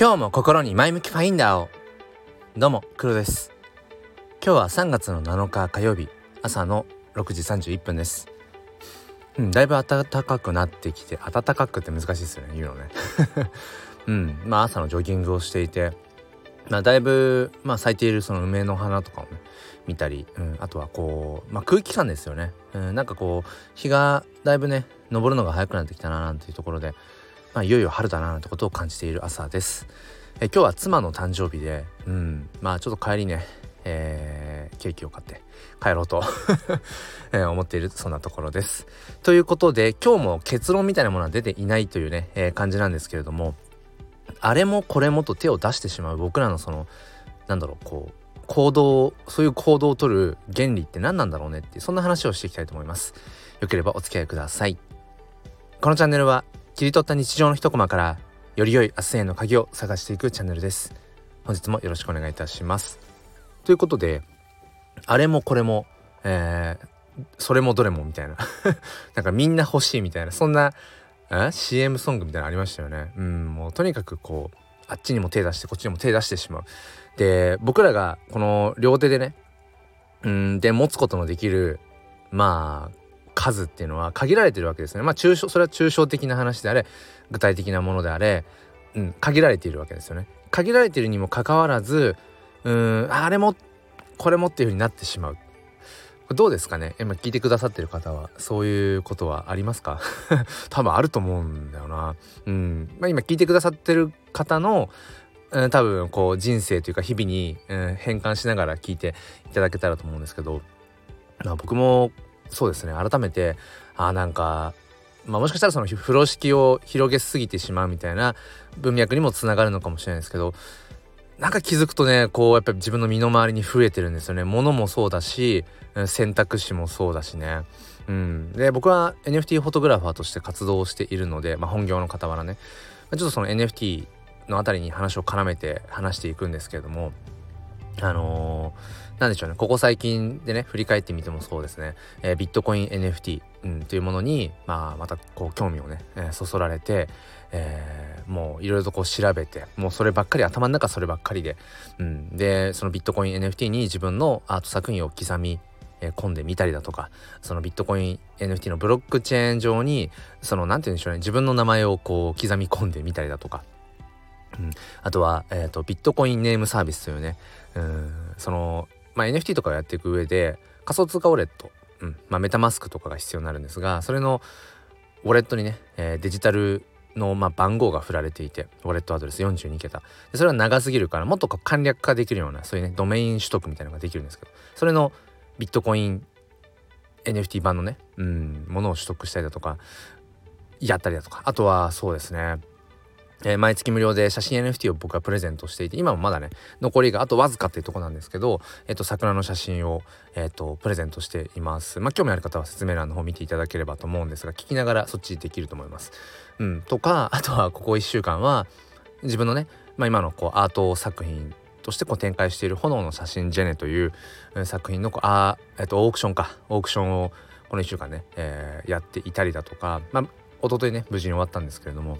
今日も心に前向きファインダーを。どうも黒です。今日は3月の7日火曜日朝の6時31分です。うんだいぶ暖かくなってきて暖かくって難しいですよね言うのね。うんまあ朝のジョギングをしていてまあだいぶまあ咲いているその梅の花とかをね見たり、うん、あとはこう、まあ、空気感ですよね、うん、なんかこう日がだいぶね昇るのが早くなってきたななんていうところでまあ、いよいよ春だななんてことを感じている朝です。え今日は妻の誕生日で、うん、まあちょっと帰りね、えー、ケーキを買って帰ろうと えー、思っているそんなところです。ということで今日も結論みたいなものは出ていないというね、えー、感じなんですけれどもあれもこれもと手を出してしまう僕らのそのなんだろうこう行動そういう行動をとる原理って何なんだろうねってそんな話をしていきたいと思います。よければお付き合いください。このチャンネルは切り取った日常の一コマからより良い明日への鍵を探していくチャンネルです。本日もよろしくお願いいたします。ということであれもこれも、えー、それもどれもみたいな。なんかみんな欲しいみたいなそんなえ CM ソングみたいなのありましたよね。うんもうとにかくこうあっちにも手出してこっちにも手出してしまう。で僕らがこの両手でねうんで持つことのできるまあ数っていうのは限られてるわけですね。まあ抽象それは抽象的な話であれ具体的なものであれ、うん、限られているわけですよね。限られているにもかかわらずうんあれもこれもっていう風になってしまう。どうですかね？今聞いてくださってる方はそういうことはありますか？多分あると思うんだよな。うん。まあ今聞いてくださってる方のうん、多分こう人生というか日々に、うん、変換しながら聞いていただけたらと思うんですけど、まあ、僕もそうですね。改めてあなんかまあ、もしかしたらその風呂敷を広げすぎてしまうみたいな文脈にもつながるのかもしれないですけどなんか気づくとねこうやっぱり自分の身の回りに増えてるんですよね。物もそうだし選択肢もそうだしね。うん。で僕は NFT フォトグラファーとして活動しているので、まあ、本業の傍らね。ちょっとその NFT のあたりに話を絡めて話していくんですけれどもあのー、なんでしょうね。ここ最近でね振り返ってみてもそうですね、えー、ビットコイン NFT、うん、というものに、まあ、またこう興味をね、えー、そそられて、えー、もういろいろとこう調べてもうそればっかり頭の中そればっかりで、うん、でそのビットコイン NFT に自分のアート作品を刻みえ、込んでみたりだとかそのビットコイン NFT のブロックチェーン上にその何て言うんでしょうね自分の名前をこう刻み込んでみたりだとかうん、あとは、えーと、ビットコインネームサービスというねうん。その、まあ、NFT とかをやっていく上で仮想通貨ウォレット、うんまあ、メタマスクとかが必要になるんですがそれのウォレットにね、えー、デジタルの、まあ、番号が振られていてウォレットアドレス42桁。でそれは長すぎるからもっと簡略化できるようなそういうねドメイン取得みたいなのができるんですけどそれのビットコイン NFT 版のね、うん、ものを取得したりだとかやったりだとか。あとはそうですね。えー、毎月無料で写真 NFT を僕はプレゼントしていて今もまだね残りがあとわずかっていうとこなんですけど、えっ、と桜の写真を、えっ、とプレゼントしています。まあ興味ある方は説明欄の方見ていただければと思うんですが聞きながらそっちできると思います。うんとかあとはここ1週間は自分のね、まあ、今のこうアート作品としてこう展開している炎の写真ジェネという作品のこあ、えっと、オークションか。オークションをこの1週間ね、えー、やっていたりだとかまあ一昨日ね無事に終わったんですけれども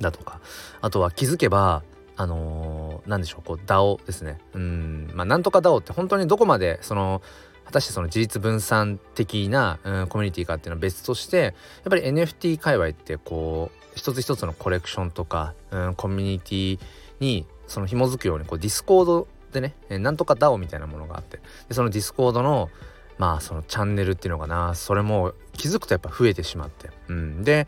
だとかあとは気づけばあのー、でしょうこう DAO ですね。うんまあなんとか DAO って本当にどこまでその果たしてその事実分散的な、うん、コミュニティかっていうのは別としてやっぱり NFT 界隈ってこう一つ一つのコレクションとか、うん、コミュニティにその紐づくようにこうディスコードでねなんとか DAO みたいなものがあってでそのディスコードのまあそのチャンネルっていうのかなそれも気づくとやっぱ増えてしまって、うん、で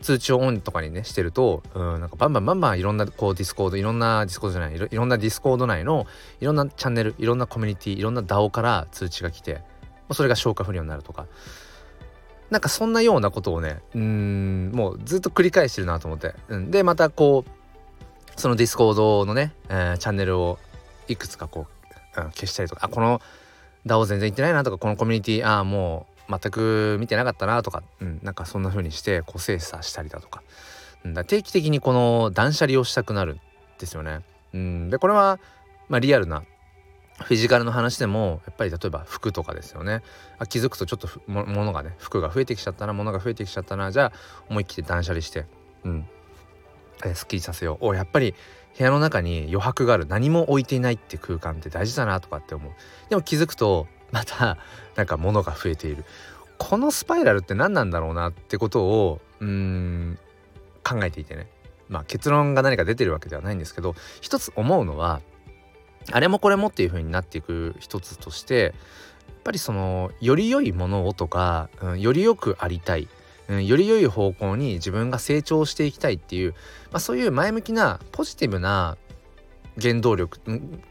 通知をオンとかにねしてるとうんなんかバンバンバンバンいろんなこうディスコードいろんなディスコードじゃないいろんなディスコード内のいろんなチャンネルいろんなコミュニティいろんな DAO から通知が来てそれが消化不良になるとか。なんかそんなようなことをねうんもうずっと繰り返してるなと思って、うん、でまたこうそのディスコードのね、えー、チャンネルをいくつかこう、うん、消したりとかあこの DAO 全然行ってないなとかこのコミュニティああもう全く見てなかったなとか、うん、なんかそんな風にしてこう精査したりだとか,、うん、だ定期的にこの断捨離をしたくなるんですよね。うん、でこれは、まあ、リアルなフィジカルの話でもやっぱり例えば服とかですよね。あ気づくとちょっとものがね服が増えてきちゃったな物が増えてきちゃったなじゃあ思い切って断捨離して、うん、えー、すっきりさせよう。おやっぱり部屋の中に余白がある。何も置いていないって空間って大事だなとかって思う。でも気づくと またなんか物が増えている。このスパイラルって何なんだろうなってことをうん考えていてね。まあ結論が何か出てるわけではないんですけど一つ思うのはあれもこれもっていう風になっていく一つとしてやっぱりそのより良いものをとか、うん、よりよくありたい、うん、より良い方向に自分が成長していきたいっていう、まあ、そういう前向きなポジティブな原動力、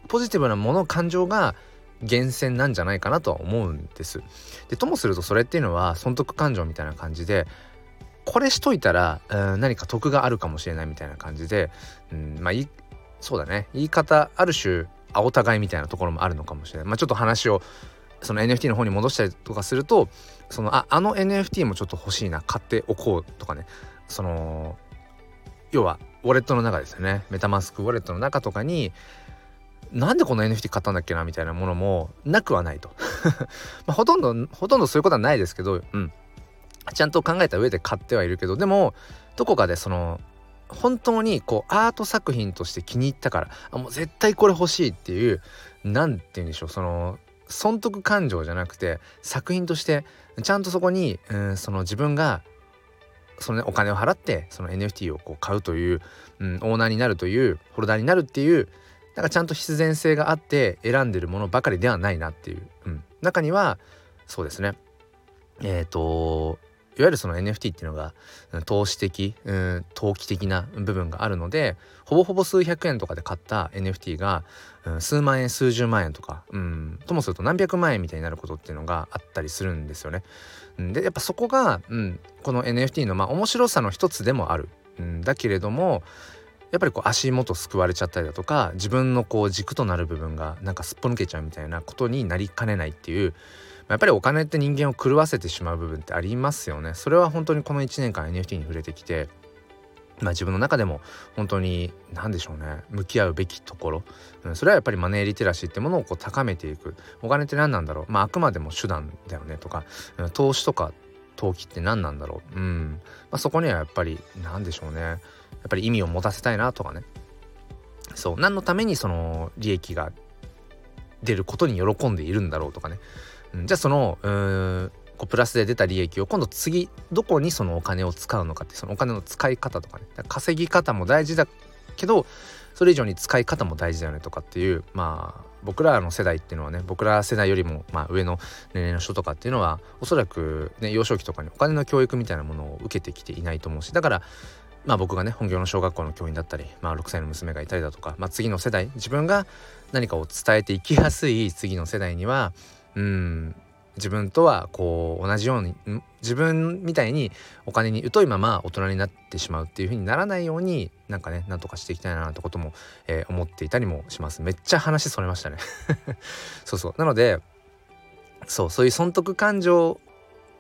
ポジティブなもの感情が源泉なんじゃないかなとは思うんです。でともするとそれっていうのは損得感情みたいな感じでこれしといたら、うん、何か得があるかもしれないみたいな感じで、うん、まあいそうだね言い方ある種あお互いみたいなところもあるのかもしれない。まあ、ちょっと話をその NFT の方に戻したりとかするとそのああの NFT もちょっと欲しいな買っておこうとかねその要はウォレットの中ですよねメタマスクウォレットの中とかになんでこの NFT 買ったんだっけなみたいなものもなくはないと。まあ、ほとんどほとんどそういうことはないですけどうん。ちゃんと考えた上で買ってはいるけどでもどこかでその本当にこうアート作品として気に入ったからあもう絶対これ欲しいっていう何て言うんでしょうその損得感情じゃなくて作品としてちゃんとそこに、うん、その自分がその、ね、お金を払ってその NFT をこう買うという、うん、オーナーになるというホルダーになるっていうなんかちゃんと必然性があって選んでるものばかりではないなっていう、うん、中にはそうですね。えっ、ー、といわゆるその NFT っていうのが投資的、うん、投機的な部分があるのでほぼほぼ数百円とかで買った NFT が、うん、数万円数十万円とか、うん、ともすると何百万円みたいになることっていうのがあったりするんですよね。でやっぱそこが、うん、この NFT のまあ面白さの一つでもある、うん、だけれどもやっぱりこう足元すくわれちゃったりだとか自分のこう軸となる部分がなんかすっぽ抜けちゃうみたいなことになりかねないっていうやっぱりお金って人間を狂わせてしまう部分ってありますよね。それは本当にこの1年間 NFT に触れてきてまあ、自分の中でも本当に何でしょうね。向き合うべきところ、うん、それはやっぱりマネーリテラシーってものをこう高めていく。お金って何なんだろう。まああくまでも手段だよねとか、うん、投資とか投機って何なんだろう、うん。まあ、そこにはやっぱり何でしょうね。っぱり意味を持たせたいなとかね。そう。何のためにその利益が出ることに喜んでいるんだろうとかね。うん、じゃあそのうんこうプラスで出た利益を今度次どこにそのお金を使うのかってそのお金の使い方とかね。稼ぎ方も大事だけどそれ以上に使い方も大事だよねとかっていうまあ僕らの世代っていうのはね僕ら世代よりもまあ上の年齢の人とかっていうのはおそらくね幼少期とかにお金の教育みたいなものを受けてきていないと思うしだからまあ僕がね本業の小学校の教員だったり、まあ、6歳の娘がいたりだとか、まあ、次の世代自分が何かを伝えていきやすい次の世代にはうん自分とはこう同じように自分みたいにお金に疎いまま大人になってしまうっていう風にならないようになんかねなんとかしていきたいなってことも、えー、思っていたりもします。めっちゃ話それましたね。そうそう。なのでそうそういう損得感情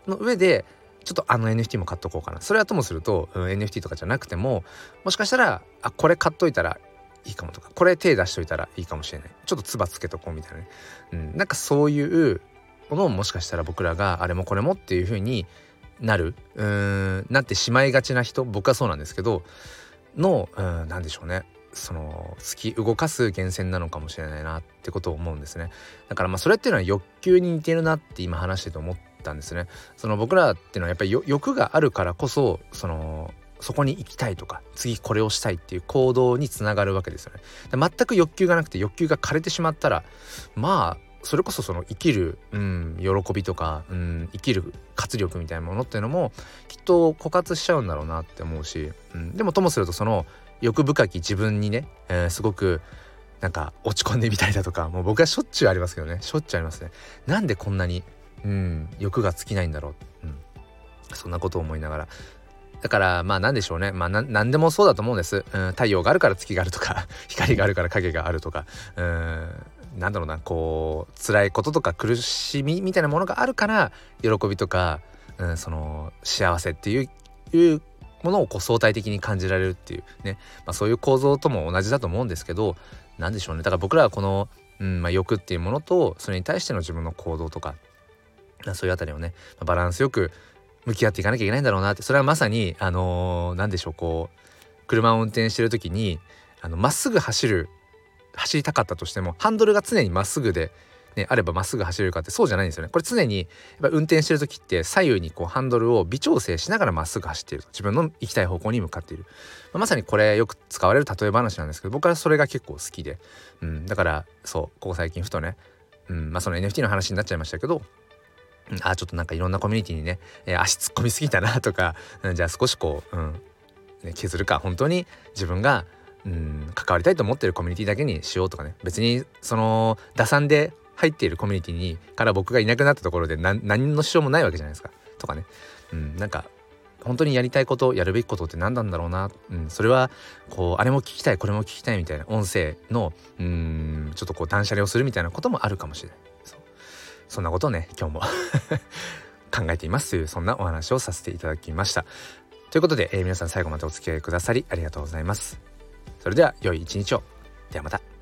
の上でちょっとあの NFT も買っとこうかな。それはともすると、うん、NFT とかじゃなくてももしかしたらあこれ買っといたらいいかもとかこれ手出しといたらいいかもしれない。ちょっとつばつけとこうみたいなね、うん、なんかそういうものをもしかしたら僕らがあれもこれもっていう風になるうーんなってしまいがちな人僕はそうなんですけどのうん何でしょうね。その突き動かす源泉なのかもしれないなってことを思うんですね。だからまあそれっていうのは欲求に似てるなって今話してて思ったんですね。その僕らっていうのはやっぱり欲があるからこそそのそこに行きたいとか次これをしたいっていう行動につながるわけですよね。全く欲求がなくて欲求が枯れてしまったらまあそれこそその生きる、うん、喜びとか、うん、生きる活力みたいなものっていうのもきっと枯渇しちゃうんだろうなって思うし、うん、でもともするとその欲深き自分にね、えー、すごくなんか落ち込んでみたりだとかもう僕はしょっちゅうありますけどね。しょっちゅうありますね。なんでこんなに、うん、欲が尽きないんだろう、うん、そんなことを思いながら。だからまあ何でしょうね。まあ何でもそうだと思うんです、うん、太陽があるから月があるとか 光があるから影があるとか。うん。なんだろうな。こう辛いこととか苦しみみたいなものがあるから喜びとか、うん、その幸せっていういうものをこう相対的に感じられるっていうね、まあ、そういう構造とも同じだと思うんですけど何でしょうね。だから僕らはこの、うん。まあ、欲っていうものとそれに対しての自分の行動とかそういうあたりをねバランスよく向き合っていかなきゃいけないんだろうなって。それはまさにあのー、何でしょうこう車を運転してる時にまっすぐ走る走りたかったとしてもハンドルが常にまっすぐで、ね、あればまっすぐ走れるかってそうじゃないんですよね。これ常にやっぱ運転してる時って左右にこうハンドルを微調整しながらまっすぐ走っている自分の行きたい方向に向かっている、まあ、まさにこれよく使われる例え話なんですけど僕はそれが結構好きで、うん、だからそうここ最近ふとね、うん。まあ、その NFT の話になっちゃいましたけどあちょっとなんかいろんなコミュニティにね、えー、足突っ込みすぎたなとか、うん、じゃあ少しこう、うんね、削るか本当に自分がうん関わりたいと思ってるコミュニティだけにしようとかね。別にその打算で入っているコミュニティにから僕がいなくなったところで何の支障もないわけじゃないですか。とかね、うん、なんか本当にやりたいことやるべきことって何なんだろうな、うん、それはこうあれも聞きたいこれも聞きたいみたいな音声のうんちょっとこう断捨離をするみたいなこともあるかもしれない。そう。そんなことをね今日も。考えていますというそんなお話をさせていただきました。ということで、えー、皆さん最後までお付き合いくださりありがとうございます。それでは良い一日を。ではまた。